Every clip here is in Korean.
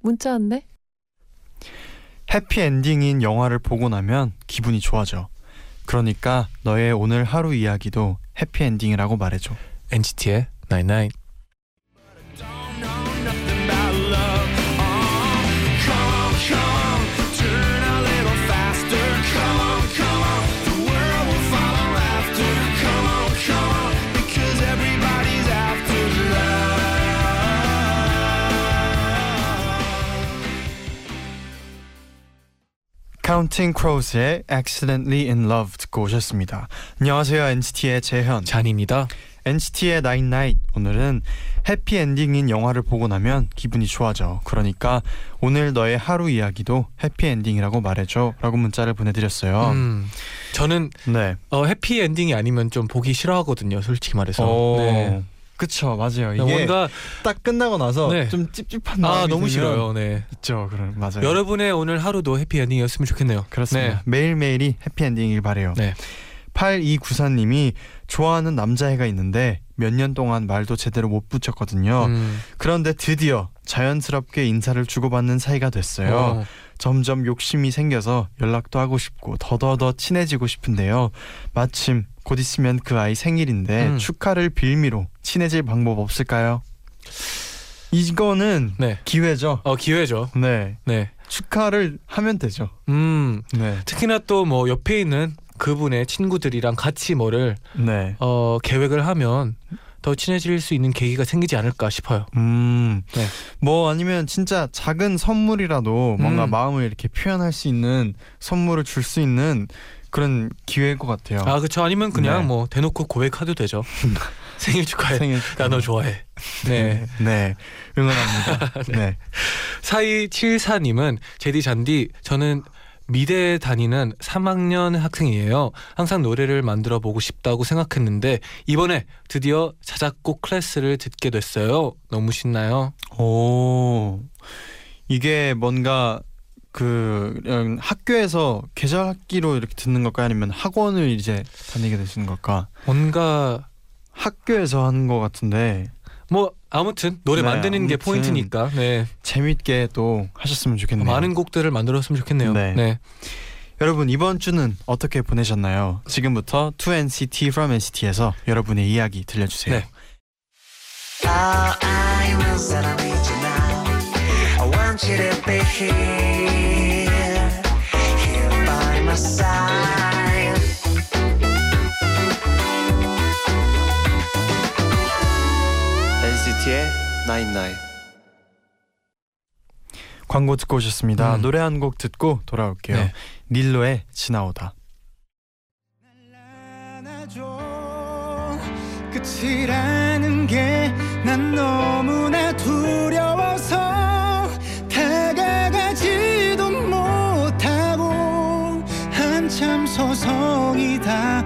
문자 왔네. 해피엔딩인 영화를 보고 나면 기분이 좋아져. 그러니까 너의 오늘 하루 이야기도 해피엔딩이라고 말해줘. NCT의 Counting Crows의 Accidentally in Love 듣고 오셨습니다. 안녕하세요 NCT의 재현. 쟈니입니다. NCT의 Night Night 오늘은 해피 엔딩인 영화를 보고 나면 기분이 좋아져. 그러니까 오늘 너의 하루 이야기도 해피 엔딩이라고 말해줘라고 문자를 보내드렸어요. 음, 저는 네. 어, 해피 엔딩이 아니면 좀 보기 싫어하거든요. 솔직히 말해서. 오, 네. 그쵸 맞아요. 이게 뭔가 딱 끝나고 나서 네. 좀 찝찝한 마음이 아 너무 싫어요. 네. 있죠. 그럼 맞아요. 여러분의 오늘 하루도 해피 엔딩이었으면 좋겠네요. 그렇습니다. 네. 매일매일이 해피 엔딩이길 바래요. 네. 8294님이 좋아하는 남자애가 있는데 몇 년 동안 말도 제대로 못 붙였거든요. 음, 그런데 드디어 자연스럽게 인사를 주고받는 사이가 됐어요. 어, 점점 욕심이 생겨서 연락도 하고 싶고 더더더 친해지고 싶은데요. 마침 곧 있으면 그 아이 생일인데 음. 축하를 빌미로 친해질 방법 없을까요? 이거는 네. 기회죠. 어 기회죠. 네. 네. 축하를 하면 되죠. 음, 네. 특히나 또 뭐 옆에 있는 그분의 친구들이랑 같이 뭐를 네. 어, 계획을 하면 더 친해질 수 있는 계기가 생기지 않을까 싶어요. 음. 네. 뭐 아니면 진짜 작은 선물이라도 뭔가 음. 마음을 이렇게 표현할 수 있는 선물을 줄 수 있는 그런 기회일 것 같아요. 아 그렇죠. 아니면 그냥 네. 뭐 대놓고 고백해도 되죠. 생일 축하해. 생일 나너 좋아해. 네. 네. 응원합니다. 네. 사이 칠사님은 제디 잔디 저는 미대 다니는 3학년 학생이에요. 항상 노래를 만들어 보고 싶다고 생각했는데 이번에 드디어 자작곡 클래스를 듣게 됐어요. 너무 신나요. 오. 이게 뭔가 그 그냥 학교에서 계절 학기로 이렇게 듣는 걸까 아니면 학원을 이제 다니게 되시는 걸까? 뭔가 학교에서 하는 것 같은데 뭐 아무튼 노래 네, 만드는 게 아무튼. 포인트니까 네. 재밌게 또 하셨으면 좋겠네요. 많은 곡들을 만들었으면 좋겠네요. 네. 네. 여러분 이번 주는 어떻게 보내셨나요? 지금부터 2NCT from NCT에서 여러분의 이야기 들려주세요. 네. All NCT의 Nine Nine. 광고 듣고 오셨습니다. 음. 노래 한 곡 듣고 돌아올게요. 네. 닐로의 지나오다. 끝이라는 게 난 너무나 두려워서 다가가지도 못하고 한참 서성이다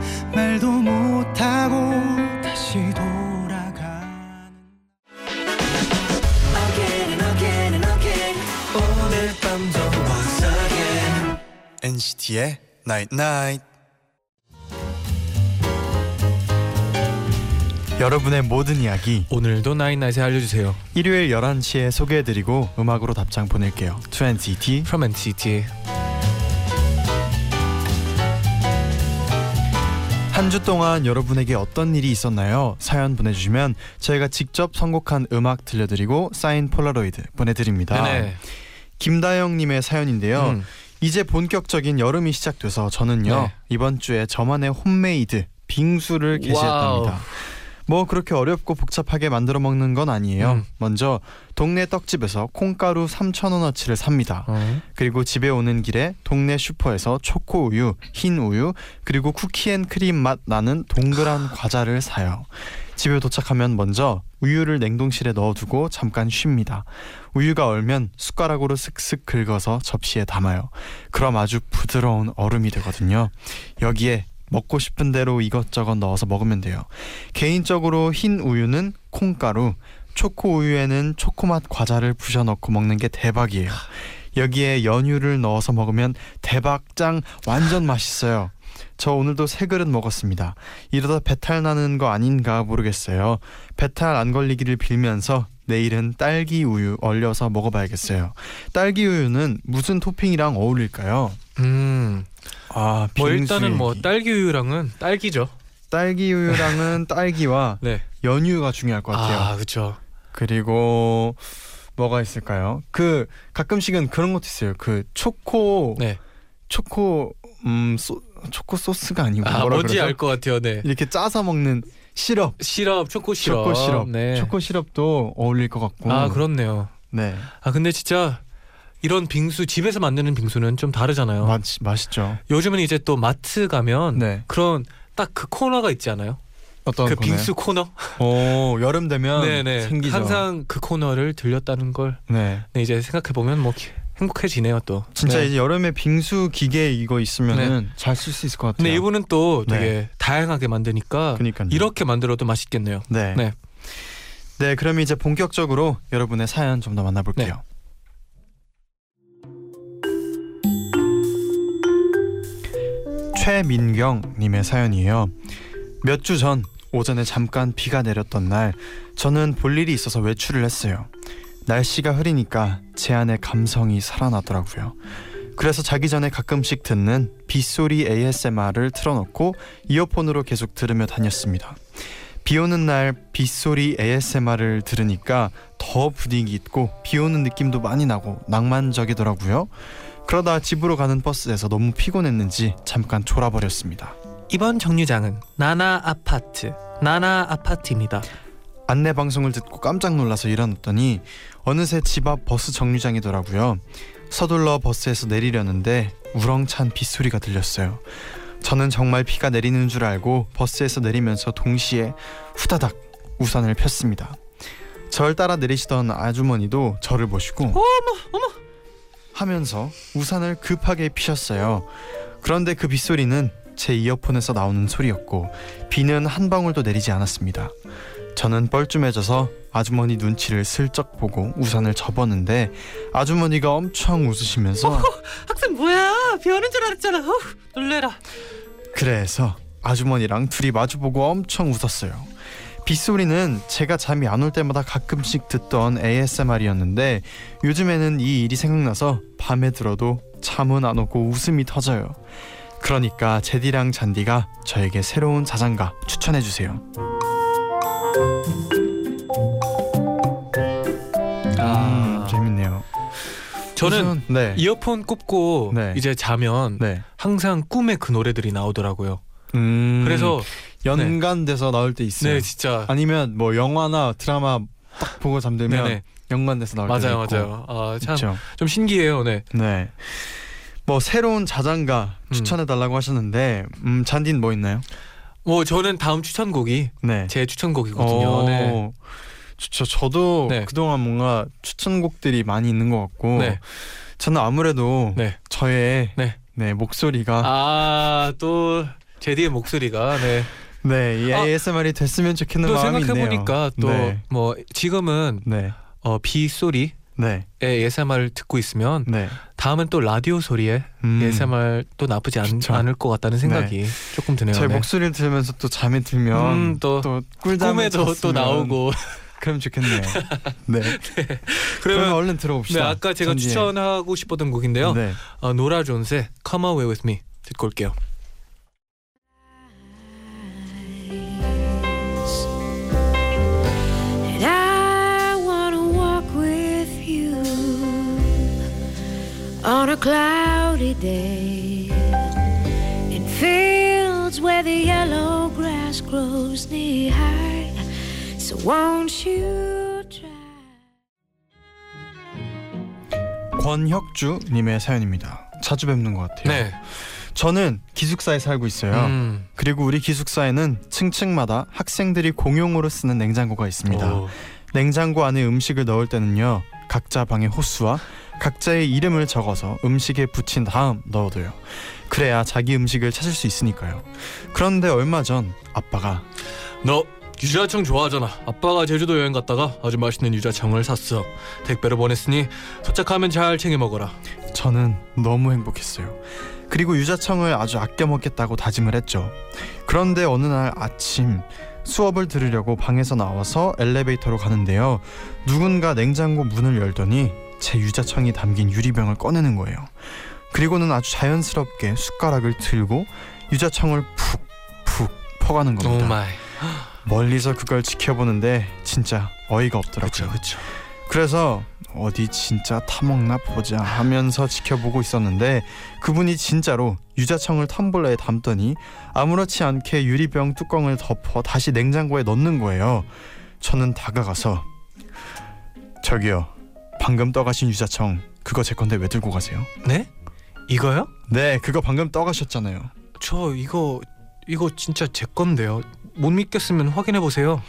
NCT의 Night Night. 여러분의 모든 이야기 오늘도 나인나잇에 알려주세요. 일요일 11시에 소개해드리고 음악으로 답장 보낼게요. 2NCT From NCT. 한 주 동안 여러분에게 어떤 일이 있었나요? 사연 보내주시면 저희가 직접 선곡한 음악 들려드리고 사인 폴라로이드 보내드립니다. 네네. 김다영님의 사연인데요. 음. 이제 본격적인 여름이 시작돼서 저는요 네. 이번 주에 저만의 홈메이드 빙수를 개시했답니다. Wow. 뭐 그렇게 어렵고 복잡하게 만들어 먹는 건 아니에요. 음. 먼저 동네 떡집에서 콩가루 3,000원어치를 삽니다. 어. 그리고 집에 오는 길에 동네 슈퍼에서 초코 우유, 흰 우유, 그리고 cookie and cream 맛 나는 동그란 과자를 사요. 집에 도착하면 먼저 우유를 냉동실에 넣어두고 잠깐 쉽니다. 우유가 얼면 숟가락으로 슥슥 긁어서 접시에 담아요. 그럼 아주 부드러운 얼음이 되거든요. 여기에 먹고 싶은 대로 이것저것 넣어서 먹으면 돼요. 개인적으로 흰 우유는 콩가루, 초코 우유에는 초코맛 과자를 부셔 넣고 먹는 게 대박이에요. 여기에 연유를 넣어서 먹으면 대박짱 완전 맛있어요. 저 오늘도 세 그릇 먹었습니다. 이러다 배탈 나는 거 아닌가 모르겠어요. 배탈 안 걸리기를 빌면서 내일은 딸기 우유 얼려서 먹어봐야겠어요. 딸기 우유는 무슨 토핑이랑 어울릴까요? 음. 아, 뭐 일단은 뭐. 딸기 우유랑은 딸기죠. 딸기 우유랑은 딸기와 네. 연유가 중요할 것 같아요. 아, 그렇죠. 그리고 뭐가 있을까요? 그 가끔씩은 그런 것도 있어요. 그 초코 네. 초코 음 소, 초코 소스가 아니고 아, 뭔지? 알 것 같아요. 네. 이렇게 짜서 먹는 시럽, 시럽, 초코 시럽. 초코 시럽, 네. 초코 시럽도 어울릴 것 같고. 아, 그렇네요. 네, 아, 근데 진짜 이런 빙수 집에서 만드는 빙수는 좀 다르잖아요. 맛 맛있죠. 요즘은 이제 또 마트 가면 네, 그런 딱 그 코너가 있지 않아요? 어떤 그? 빙수 코너? 오 여름 되면 네네. 생기죠. 항상 그 코너를 들렸다는 걸 네, 네, 이제 생각해 보면 뭐 기- 행복해지네요 또. 진짜 네. 이제 여름에 빙수 기계 이거 있으면은 잘쓸 수 있을 것 같아요. 근데 이분은 또 되게 네. 다양하게 만드니까 그러니까요. 이렇게 만들어도 맛있겠네요. 네. 네. 네. 그럼 이제 본격적으로 여러분의 사연 좀 더 만나볼게요. 네. 최민경 님의 사연이에요. 몇 주 전 오전에 잠깐 비가 내렸던 날 저는 볼 일이 있어서 외출을 했어요. 날씨가 흐리니까 제 안에 감성이 살아나더라고요. 그래서 자기 전에 가끔씩 듣는 빗소리 ASMR을 틀어놓고 이어폰으로 계속 들으며 다녔습니다. 비 오는 날 빗소리 ASMR을 들으니까 더 분위기 있고 비 오는 느낌도 많이 나고 낭만적이더라고요. 그러다 집으로 가는 버스에서 너무 피곤했는지 잠깐 졸아버렸습니다. 이번 정류장은 나나 아파트. 나나 아파트입니다. 안내 방송을 듣고 깜짝 놀라서 일어났더니 어느새 집 앞 버스 정류장이더라고요. 서둘러 버스에서 내리려는데 우렁찬 빗소리가 들렸어요. 저는 정말 비가 내리는 줄 알고 버스에서 내리면서 동시에 후다닥 우산을 폈습니다. 절 따라 내리시던 아주머니도 저를 보시고 어머 어머 하면서 우산을 급하게 피셨어요. 그런데 그 빗소리는 제 이어폰에서 나오는 소리였고 비는 한 방울도 내리지 않았습니다. 저는 뻘쭘해져서 아주머니 눈치를 슬쩍 보고 우산을 접었는데 아주머니가 엄청 웃으시면서 학생 뭐야? 비 오는 줄 알았잖아. 어, 놀래라. 그래서 아주머니랑 둘이 마주보고 엄청 웃었어요. 빗소리는 제가 잠이 안 올 때마다 가끔씩 듣던 ASMR이었는데 요즘에는 이 일이 생각나서 밤에 들어도 잠은 안 오고 웃음이 터져요. 그러니까 제디랑 잔디가 저에게 새로운 자장가 추천해 주세요. 음, 재밌네요. 저는 우선, 네. 이어폰 꼽고 네. 이제 자면 네. 항상 꿈에 그 노래들이 나오더라고요. 음, 그래서 연관돼서 나올 때 있어요. 네 진짜 아니면 뭐 영화나 드라마 딱 보고 잠들면 네네 연관돼서 나올 때도 맞아요. 맞아요. 아 참 좀 그렇죠. 신기해요. 네. 네. 뭐 새로운 자장가 음. 추천해 달라고 하셨는데 음 잔디는 뭐 있나요? 뭐 저는 다음 추천곡이 네. 제 추천곡이거든요. 네. 어, 저 저도 네. 그동안 뭔가 추천곡들이 많이 있는 것 같고 네. 저는 아무래도 네. 저의 네. 네, 목소리가 아 또 제디의 목소리가 네. 네, 이 아, ASMR이 됐으면 좋겠는 또 마음이 생각해. 보니까 또 네. 뭐 지금은 네. 어, 비 소리의 네. ASMR을 듣고 있으면 네. 다음은 또 라디오 소리에 음, ASMR 또 나쁘지 않, 그쵸. 않을 것 같다는 생각이 조금 드네요. 제 네. 목소리를 들으면서 또 잠에 들면 음, 또 또 꿈에도 또 잤으면 나오고 그럼 좋겠네요. 네. 그러면 그러면 얼른 네 들어봅시다. 아까 제가 잔디의. 추천하고 싶었던 곡인데요. 네. 어, 노라 존스의 Come Away With Me 듣고 올게요. On a cloudy day in fields where the yellow grass grows knee high. So won't you try? 권혁주 님의 사연입니다. 자주 뵙는 것 같아요. 네. 저는 기숙사에 살고 있어요. 음. 그리고 우리 기숙사에는 층층마다 학생들이 공용으로 쓰는 냉장고가 있습니다. 오. 냉장고 안에 음식을 넣을 때는요. 각자 방의 호수와 각자의 이름을 적어서 음식에 붙인 다음 넣어둬요. 그래야 자기 음식을 찾을 수 있으니까요. 그런데 얼마 전 아빠가 너 유자청 좋아하잖아. 아빠가 제주도 여행 갔다가 아주 맛있는 유자청을 샀어. 택배로 보냈으니 도착하면 잘 챙겨 먹어라. 저는 너무 행복했어요. 그리고 유자청을 아주 아껴 먹겠다고 다짐을 했죠. 그런데 어느 날 아침 수업을 들으려고 방에서 나와서 엘리베이터로 가는데요. 누군가 냉장고 문을 열더니 제 유자청이 담긴 유리병을 꺼내는 거예요. 그리고는 아주 자연스럽게 숟가락을 들고 유자청을 푹푹 퍼가는 oh 겁니다. my. 멀리서 그걸 지켜보는데 진짜 어이가 없더라고요. 그렇죠, 그렇죠. 그래서 어디 진짜 타먹나 보자 하면서 지켜보고 있었는데 그분이 진짜로 유자청을 텀블러에 담더니 아무렇지 않게 유리병 뚜껑을 덮어 다시 냉장고에 넣는 거예요. 저는 다가가서 저기요 방금 떠가신 유자청 그거 제 건데 왜 들고 가세요? 네? 이거요? 네 그거 방금 떠가셨잖아요. 저 이거 이거 진짜 제 건데요. 못 믿겠으면 확인해 보세요.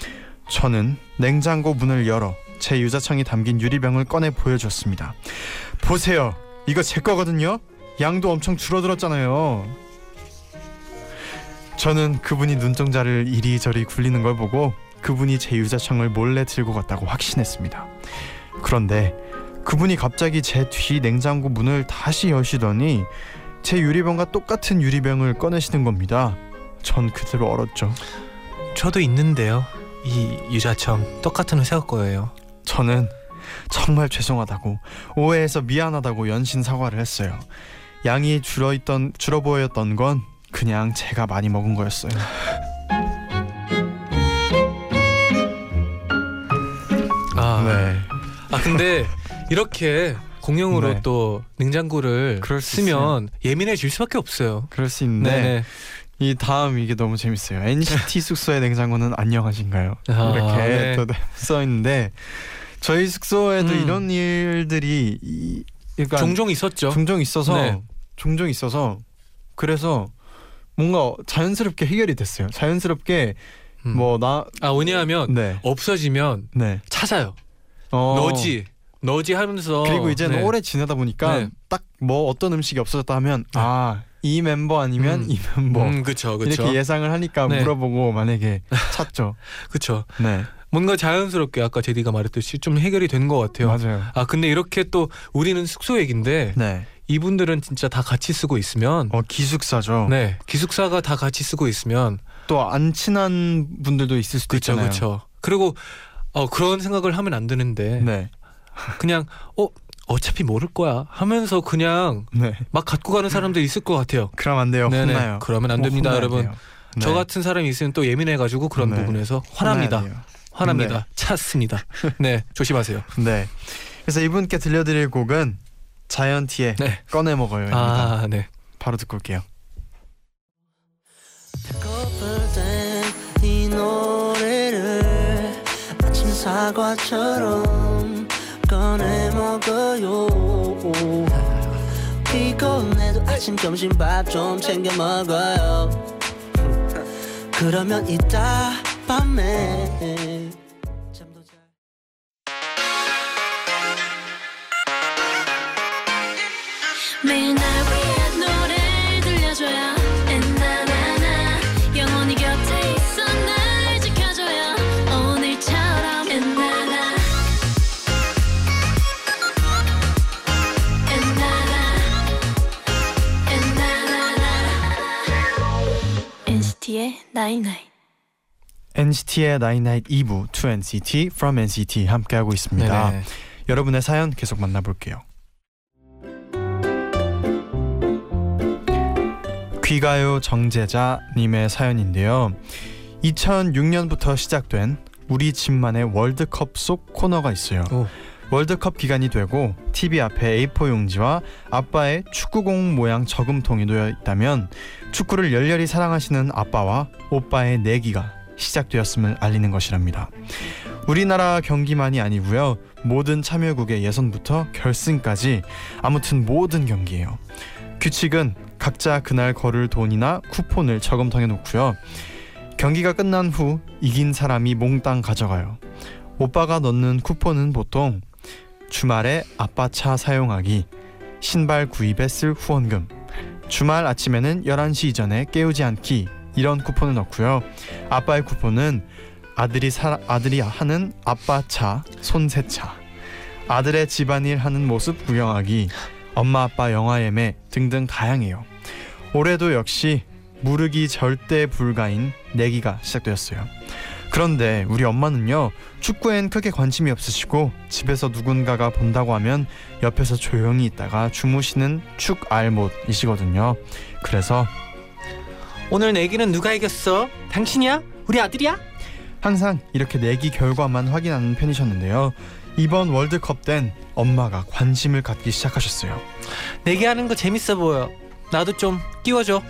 저는 냉장고 문을 열어 제 유자청이 담긴 유리병을 꺼내 보여줬습니다. 보세요. 이거 제 거거든요. 양도 엄청 줄어들었잖아요. 저는 그분이 눈동자를 이리저리 굴리는 걸 보고 그분이 제 유자청을 몰래 들고 갔다고 확신했습니다. 그런데 그분이 갑자기 제 뒤 냉장고 문을 다시 여시더니 제 유리병과 똑같은 유리병을 꺼내시는 겁니다. 전 그대로 얼었죠. 저도 있는데요. 이 유자청 똑같은 회사 거예요. 저는 정말 죄송하다고 오해해서 미안하다고 연신 사과를 했어요. 양이 줄어 있던 줄어 보였던 건 그냥 제가 많이 먹은 거였어요. 아, 네. 아 근데 이렇게 공용으로 네. 또 냉장고를 쓰면 예민해질 수밖에 없어요. 그럴 수 있는데 네네. 이 다음 이게 너무 재밌어요. NCT 숙소의 냉장고는 안녕하신가요? 아, 이렇게 네. 또 써 있는데 저희 숙소에도 음. 이런 일들이 이, 그러니까 종종 있었죠. 종종 있어서 네. 종종 있어서 그래서 뭔가 자연스럽게 해결이 됐어요. 자연스럽게 음. 뭐나 아 왜냐하면 네. 없어지면 네. 찾아요. 어. 너지 너지 하면서 그리고 이제는 네. 오래 지내다 보니까 네. 딱뭐 어떤 음식이 없어졌다 하면 아 이 멤버 아니면 음. 이 멤버 음 그쵸 그쵸 이렇게 예상을 하니까 네. 물어보고 만약에 찾죠. 그쵸 네 뭔가 자연스럽게 아까 제디가 말했듯이 좀 해결이 된 것 같아요. 맞아요. 아 근데 이렇게 또 우리는 숙소 얘긴데 네. 이분들은 진짜 다 같이 쓰고 있으면 어 기숙사죠. 네 기숙사가 다 같이 쓰고 있으면 또 안 친한 분들도 있을 수도 그쵸 있잖아요. 그쵸 그리고 어 그런 생각을 하면 안 되는데 네. 그냥 어 어차피 모를 거야 하면서 그냥 네. 막 갖고 가는 사람들이 있을 것 같아요. 그럼 안 돼요. 네네. 혼나요. 그러면 안 어, 됩니다, 여러분. 돼요. 저 네. 같은 사람이 있으면 또 예민해가지고 그런 네. 부분에서 화납니다. 화납니다. 찼습니다. 네 조심하세요. 네. 그래서 이분께 들려드릴 곡은 자이언티의 네. 꺼내 먹어요입니다. 아 네. 바로 듣고 올게요. 사과처럼 꺼내 먹어요 피곤해도 아침 점심 밥 좀 챙겨 먹어요 그러면 이따 밤에 NCT의 Night Night NCT의 나인나잇 2부 2NCT From NCT 함께하고 있습니다. 네네. 여러분의 사연 계속 만나볼게요. 귀가요 정제자님의 사연인데요. 2006년부터 시작된 우리 집만의 월드컵 속 코너가 있어요. 오. 월드컵 기간이 되고 TV 앞에 A4 용지와 아빠의 축구공 모양 저금통이 놓여 있다면 축구를 열렬히 사랑하시는 아빠와 오빠의 내기가 시작되었음을 알리는 것이랍니다. 우리나라 경기만이 아니고요. 모든 참여국의 예선부터 결승까지 아무튼 모든 경기예요. 규칙은 각자 그날 걸을 돈이나 쿠폰을 저금통에 놓고요. 경기가 끝난 후 이긴 사람이 몽땅 가져가요. 오빠가 넣는 쿠폰은 보통 주말에 아빠 차 사용하기, 신발 구입에 쓸 후원금, 주말 아침에는 11시 이전에 깨우지 않기 이런 쿠폰을 넣고요. 아빠의 쿠폰은 아들이 사, 아들이 하는 아빠 차 손세차, 아들의 집안일 하는 모습 구경하기, 엄마 아빠 영화 예매 등등 다양해요. 올해도 역시 무르기 절대 불가인 내기가 시작되었어요. 그런데 우리 엄마는요 축구엔 크게 관심이 없으시고 집에서 누군가가 본다고 하면 옆에서 조용히 있다가 주무시는 축 알못이시거든요. 그래서 오늘 내기는 누가 이겼어? 당신이야? 우리 아들이야? 항상 이렇게 내기 결과만 확인하는 편이셨는데요. 이번 월드컵 땐 엄마가 관심을 갖기 시작하셨어요. 내기하는 거 재밌어 보여. 나도 좀 끼워줘.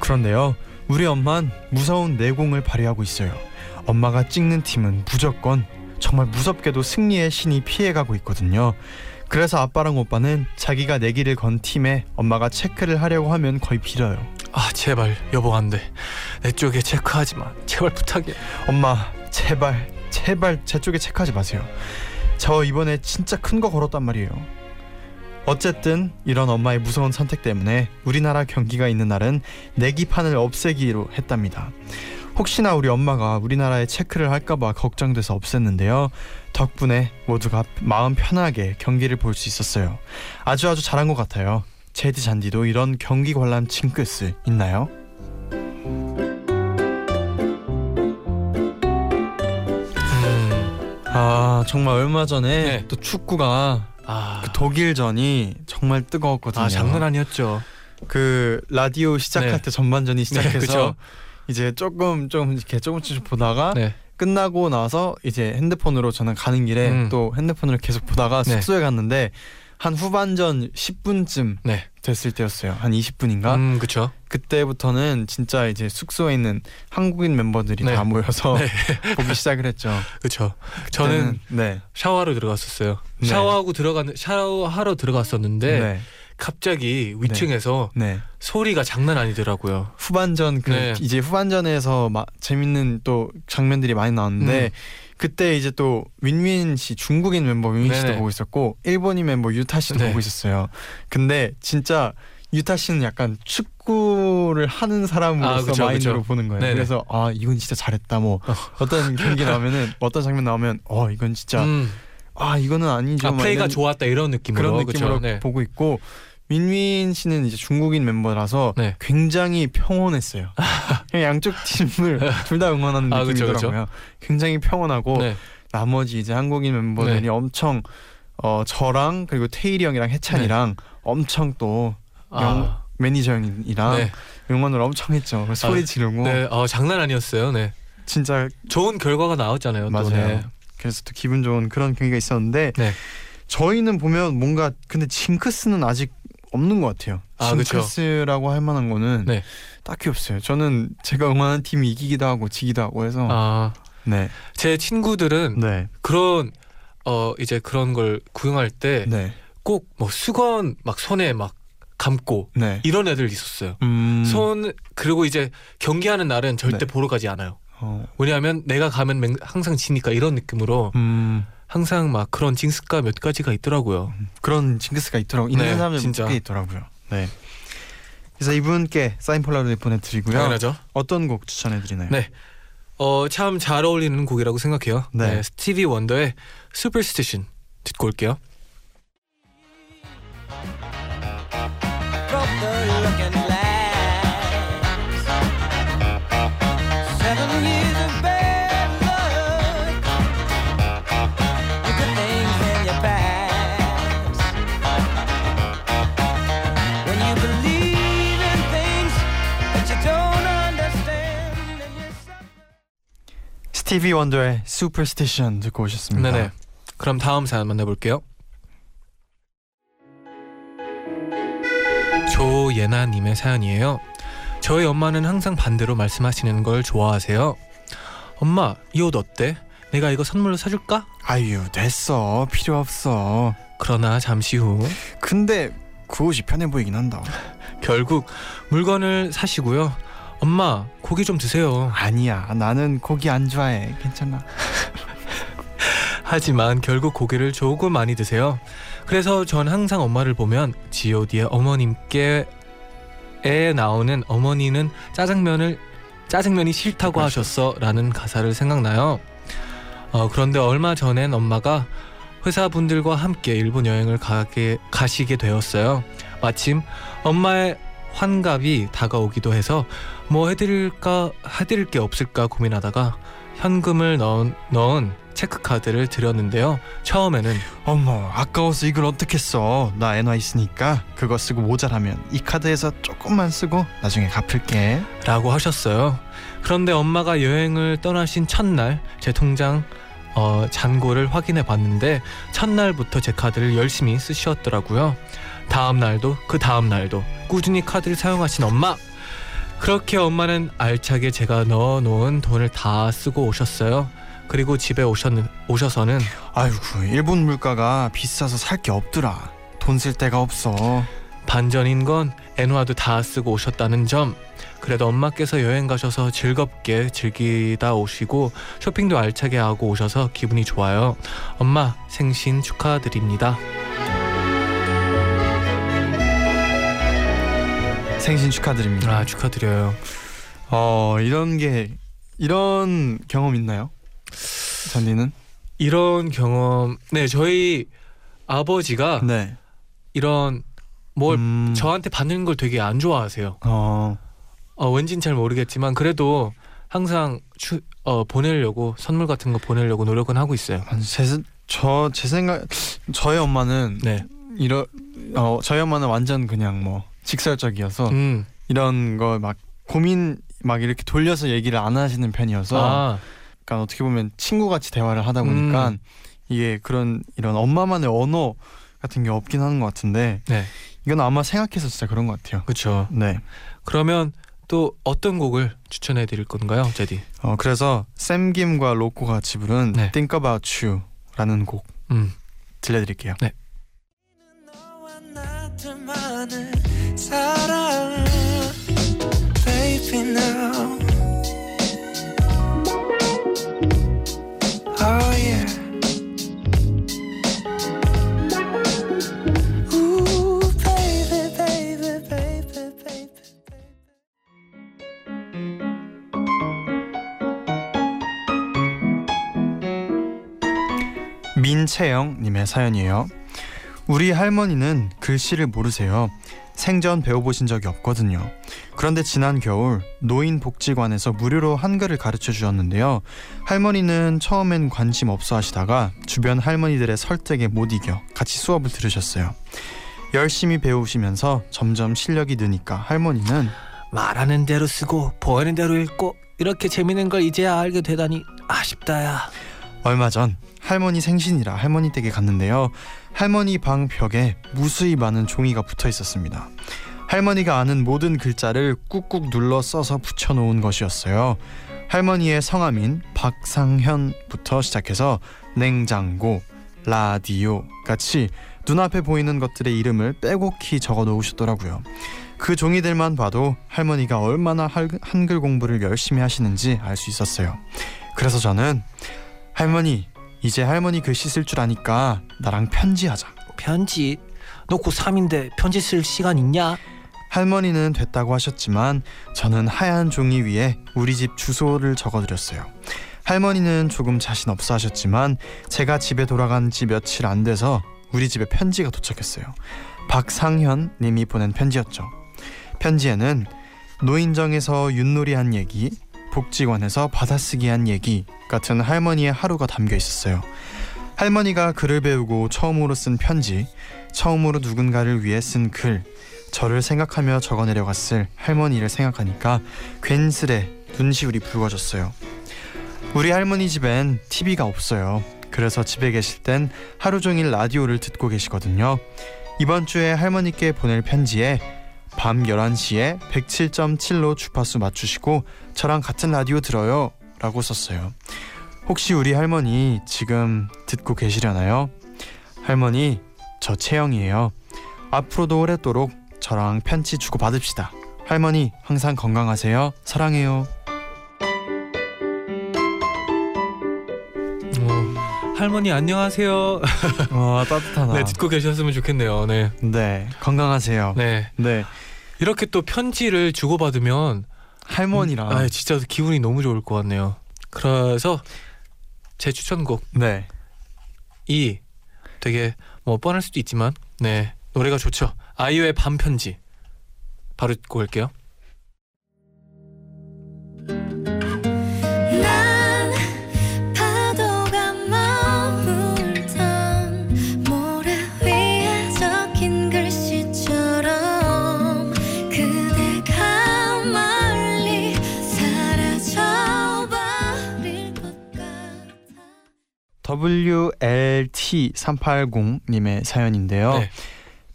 그런데요, 우리 엄만 무서운 내공을 발휘하고 있어요. 엄마가 찍는 팀은 무조건 정말 무섭게도 승리의 신이 피해가고 있거든요. 그래서 아빠랑 오빠는 자기가 내기를 건 팀에 엄마가 체크를 하려고 하면 거의 빌어요. 아 제발 여보 안 돼. 내 쪽에 체크하지 마. 제발 부탁해. 엄마 제발 제발 제 쪽에 체크하지 마세요. 저 이번에 진짜 큰 거 걸었단 말이에요. 어쨌든 이런 엄마의 무서운 선택 때문에 우리나라 경기가 있는 날은 내기판을 없애기로 했답니다. 혹시나 우리 엄마가 우리나라에 체크를 할까봐 걱정돼서 없앴는데요. 덕분에 모두가 마음 편하게 경기를 볼 수 있었어요. 아주 아주 잘한 것 같아요. 제디 잔디도 이런 경기 관람 징크스 있나요? 음. 아 정말 얼마 전에 네. 또 축구가 아, 그 독일전이 정말 뜨거웠거든요. 아 장난 아니었죠. 그 라디오 시작할 네. 때 전반전이 시작해서 그쵸. 이제 조금 좀 이렇게 조금씩 보다가 네. 끝나고 나서 이제 핸드폰으로 저는 가는 길에 음. 또 핸드폰을 계속 보다가 네. 숙소에 갔는데 한 후반전 10분쯤 네. 됐을 때였어요. 한 20분인가? 음 그쵸. 그때부터는 진짜 이제 숙소에 있는 한국인 멤버들이 네. 다 모여서 네. 보기 시작을 했죠. 그쵸. 저는 네. 샤워하러 들어갔었어요. 네. 샤워하고 들어가는 샤워하러 들어갔었는데 네. 갑자기 위층에서 네. 소리가 장난 아니더라고요. 후반전 그 네. 이제 후반전에서 막 재밌는 또 장면들이 많이 나왔는데 음. 그때 이제 또 윈윈 씨 중국인 멤버 윈윈 씨도 네네. 보고 있었고 일본인 멤버 유타 씨도 네. 보고 있었어요. 근데 진짜 유타 씨는 약간 축구를 하는 사람으로서 아, 그쵸, 마인드로 그쵸. 보는 거예요. 네네. 그래서 아 이건 진짜 잘했다. 뭐 어떤 경기 나오면은 어떤 장면 나오면 어 이건 진짜 음. 아 이거는 아니죠. 아, 막 플레이가 좋았다 이런 느낌으로 그런 그쵸? 느낌으로 네. 보고 있고 윈윈 씨는 이제 중국인 멤버라서 네. 굉장히 평온했어요. 그냥 양쪽 팀을 둘 다 응원하는 아, 그쵸, 느낌이더라고요. 굉장히 평온하고 네. 나머지 이제 한국인 멤버들이 네. 엄청 어 저랑 그리고 태일이 형이랑 해찬이랑 엄청 또 영- 아, 매니저 형이랑 네. 응원을 엄청 했죠. 소리 아, 지르고 네. 어, 장난 아니었어요. 네. 진짜 좋은 결과가 나왔잖아요. 또. 맞아요. 네. 그래서 또 기분 좋은 그런 경기가 있었는데 네. 저희는 보면 뭔가 근데 징크스는 아직 없는 것 같아요. 아. 징크스라고 할 만한 거는 네. 딱히 없어요. 저는 제가 응원하는 팀이 이기기도 하고 지기도 하고 해서 아, 네, 제 친구들은 네, 그런 어 이제 그런 걸 구경할 때 꼭뭐 네, 수건 막 손에 막 감고 네. 이런 애들 있었어요. 음, 손 그리고 이제 경기하는 날은 절대 네. 보러 가지 않아요. 어, 왜냐하면 내가 가면 맹- 항상 지니까 이런 느낌으로 음, 항상 막 그런 징스가 몇 가지가 있더라고요. 그런 징크스가 있더라고 있는 네, 사람들 진짜. 꽤 있더라고요. 네. 그래서 이분께 사인 폴라로id 보내드리고요. 당연하죠. 어떤 곡 추천해드리나요? 네. 어 참 잘 어울리는 곡이라고 생각해요. 네. 스티비 원더의 Superstition 듣고 올게요. 스티비 원더의 Superstition 듣고 오셨습니다. 네네. 그럼 다음 사연 만나볼게요. 조예나님의 사연이에요. 저희 엄마는 항상 반대로 말씀하시는 걸 좋아하세요. 엄마, 이 옷 어때? 내가 이거 선물로 사줄까? 아유 됐어 필요 없어. 그러나 잠시 후 근데 그 옷이 편해 보이긴 한다. 결국 물건을 사시고요. 엄마 고기 좀 드세요. 아니야 나는 고기 안 좋아해 괜찮아 하지만 결국 고기를 조금 많이 드세요. 그래서 전 항상 엄마를 보면 G.O.D의 어머님께 에 나오는 어머니는 짜장면을 짜장면이 싫다고. 하셨어라는 가사를 생각나요. 어, 그런데 얼마 전엔 엄마가 회사 분들과 함께 일본 여행을 가게 가시게 되었어요. 마침 엄마의 환갑이 다가오기도 해서 뭐 해드릴까 해드릴 게 없을까 고민하다가 현금을 넣은, 넣은 체크카드를 드렸는데요. 처음에는 어머 아까워서 이걸 어떻게 써? 나 엔화 있으니까 그거 쓰고 모자라면 이 카드에서 조금만 쓰고 나중에 갚을게 라고 하셨어요. 그런데 엄마가 여행을 떠나신 첫날 제 통장 어, 잔고를 확인해 봤는데 첫날부터 제 카드를 열심히 쓰셨더라고요. 다음 날도 그 다음 날도 꾸준히 카드를 사용하신 엄마. 그렇게 엄마는 알차게 제가 넣어 놓은 돈을 다 쓰고 오셨어요. 그리고 집에 오셨, 오셔서는 아이고 일본 물가가 비싸서 살 게 없더라 돈 쓸 데가 없어 반전인 건 엔화도 다 쓰고 오셨다는 점. 그래도 엄마께서 여행 가셔서 즐겁게 즐기다 오시고 쇼핑도 알차게 하고 오셔서 기분이 좋아요. 엄마 생신 축하드립니다. 생신 축하드립니다 아 축하드려요. 어 이런 게 이런 경험 있나요? 잔디는? 이런 경험 네 저희 아버지가 네 이런 뭘 음, 저한테 받는 걸 되게 안 좋아하세요. 어 어, 왠진 잘 모르겠지만 그래도 항상 추, 어, 보내려고 선물 같은 거 보내려고 노력은 하고 있어요. 제저제 생각 저희 엄마는 네. 이런 어 저희 엄마는 완전 그냥 뭐 직설적이어서 음. 이런 거 막 고민 막 이렇게 돌려서 얘기를 안 하시는 편이어서 아, 그러니까 어떻게 보면 친구 같이 대화를 하다 보니까 음. 이게 그런 이런 엄마만의 언어 같은 게 없긴 하는 것 같은데 네. 이건 아마 생각해서 진짜 그런 것 같아요. 그렇죠. 네. 그러면 또 어떤 곡을 추천해 드릴 건가요, 제디? 어 그래서 샘 김과 로코가 같이 부른 네. Think About You라는 곡 음. 들려드릴게요. 너 Oh baby 민채영 님의 사연이에요. 우리 할머니는 글씨를 모르세요. 생전 배워보신 적이 없거든요. 그런데 지난 겨울 노인복지관에서 무료로 한글을 가르쳐 주었는데요. 할머니는 처음엔 관심 없어 하시다가 주변 할머니들의 설득에 못 이겨 같이 수업을 들으셨어요. 열심히 배우시면서 점점 실력이 느니까 할머니는 말하는 대로 쓰고 보이는 대로 읽고 이렇게 재밌는 걸 이제야 알게 되다니 아쉽다야. 얼마 전 할머니 생신이라 할머니 댁에 갔는데요. 할머니 방 벽에 무수히 많은 종이가 붙어 있었습니다. 할머니가 아는 모든 글자를 꾹꾹 눌러 써서 붙여 놓은 것이었어요. 할머니의 성함인 박상현부터 시작해서 냉장고, 라디오 같이 눈앞에 보이는 것들의 이름을 빼곡히 적어 놓으셨더라고요. 그 종이들만 봐도 할머니가 얼마나 할- 한글 공부를 열심히 하시는지 알 수 있었어요. 그래서 저는 할머니 이제 할머니 글씨 쓸줄 아니까 나랑 편지하자. 편지. 너 고3인데 편지 쓸 시간 있냐? 할머니는 됐다고 하셨지만 저는 하얀 종이 위에 우리 집 주소를 적어드렸어요. 할머니는 조금 자신 없어 하셨지만 제가 집에 돌아간 지 며칠 안 돼서 우리 집에 편지가 도착했어요. 박상현 님이 보낸 편지였죠. 편지에는 노인정에서 윷놀이한 얘기, 복지관에서 받아쓰기 한 얘기 같은 할머니의 하루가 담겨 있었어요. 할머니가 글을 배우고 처음으로 쓴 편지, 처음으로 누군가를 위해 쓴 글, 저를 생각하며 적어내려갔을 할머니를 생각하니까 괜스레 눈시울이 붉어졌어요. 우리 할머니 집엔 TV가 없어요. 그래서 집에 계실 땐 하루 종일 라디오를 듣고 계시거든요. 이번 주에 할머니께 보낼 편지에 밤 11시에 107.7로 주파수 맞추시고 저랑 같은 라디오 들어요 라고 썼어요. 혹시 우리 할머니 지금 듣고 계시려나요? 할머니 저 채영이에요. 앞으로도 오랫도록 저랑 편지 주고 받읍시다. 할머니 항상 건강하세요. 사랑해요. 할머니 안녕하세요. 와 따뜻하다. 네 듣고 계셨으면 좋겠네요. 네. 네 건강하세요. 네. 네. 이렇게 또 편지를 주고받으면 할머니랑 아 진짜 기분이 너무 좋을 것 같네요. 그래서 제 추천곡 네 이 되게 뭐 뻔할 수도 있지만 네 노래가 좋죠. 아이유의 밤 편지 바로 듣고 올게요. WLT380님의 사연인데요. 네.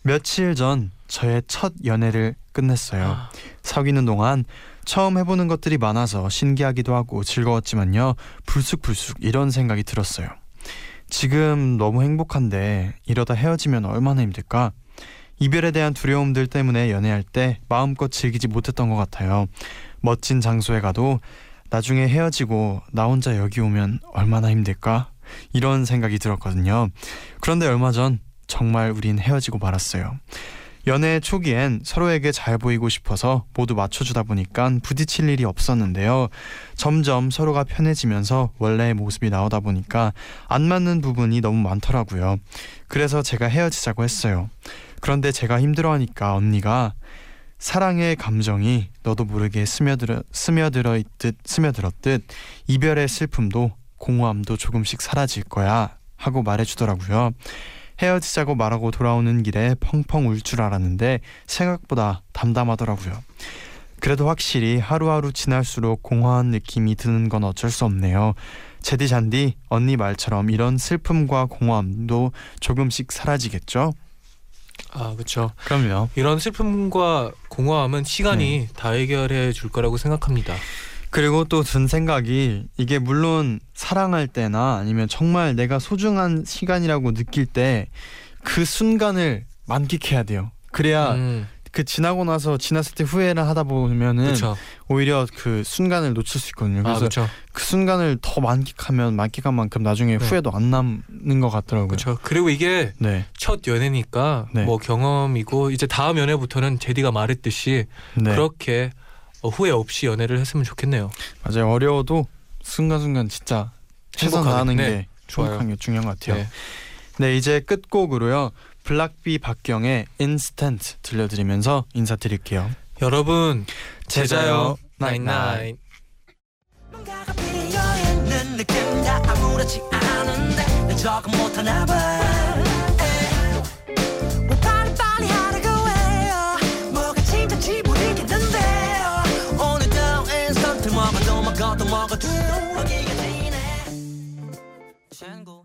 며칠 전 저의 첫 연애를 끝냈어요. 아, 사귀는 동안 처음 해보는 것들이 많아서 신기하기도 하고 즐거웠지만요. 불쑥불쑥 이런 생각이 들었어요. 지금 너무 행복한데 이러다 헤어지면 얼마나 힘들까? 이별에 대한 두려움들 때문에 연애할 때 마음껏 즐기지 못했던 것 같아요. 멋진 장소에 가도 나중에 헤어지고 나 혼자 여기 오면 얼마나 힘들까? 이런 생각이 들었거든요. 그런데 얼마 전 정말 우린 헤어지고 말았어요. 연애 초기엔 서로에게 잘 보이고 싶어서 모두 맞춰주다 보니까 부딪힐 일이 없었는데요. 점점 서로가 편해지면서 원래의 모습이 나오다 보니까 안 맞는 부분이 너무 많더라고요. 그래서 제가 헤어지자고 했어요. 그런데 제가 힘들어하니까 언니가 사랑의 감정이 너도 모르게 스며들어 스며들어 있듯 스며들었듯 이별의 슬픔도 공허함도 조금씩 사라질 거야 하고 말해주더라고요. 헤어지자고 말하고 돌아오는 길에 펑펑 울 줄 알았는데 생각보다 담담하더라고요. 그래도 확실히 하루하루 지날수록 공허한 느낌이 드는 건 어쩔 수 없네요. 제디 잔디 언니 말처럼 이런 슬픔과 공허함도 조금씩 사라지겠죠? 아 그렇죠. 그럼요. 이런 슬픔과 공허함은 시간이 다 해결해 줄 거라고 생각합니다. 그리고 또 든 생각이 이게 물론 사랑할 때나 아니면 정말 내가 소중한 시간이라고 느낄 때 그 순간을 만끽해야 돼요. 그래야 음, 그 지나고 나서 지났을 때 후회를 하다 보면은 그렇죠. 오히려 그 순간을 놓칠 수 있거든요. 아 그래서 그렇죠. 그 순간을 더 만끽하면 만끽한 만큼 나중에 네. 후회도 안 남는 것 같더라고요. 그렇죠. 그리고 이게 네, 첫 연애니까 네. 뭐 경험이고 이제 다음 연애부터는 제디가 말했듯이 네, 그렇게 어, 후회 없이 연애를 했으면 좋겠네요. 맞아요. 어려워도 순간순간 진짜 최선. 다하는 네, 게 좋아요. 게 중요한 것 같아요. 네. 네 이제 끝곡으로요 블락비 박경의 인스턴트 들려드리면서 인사드릴게요 여러분 제자요 나인나인 인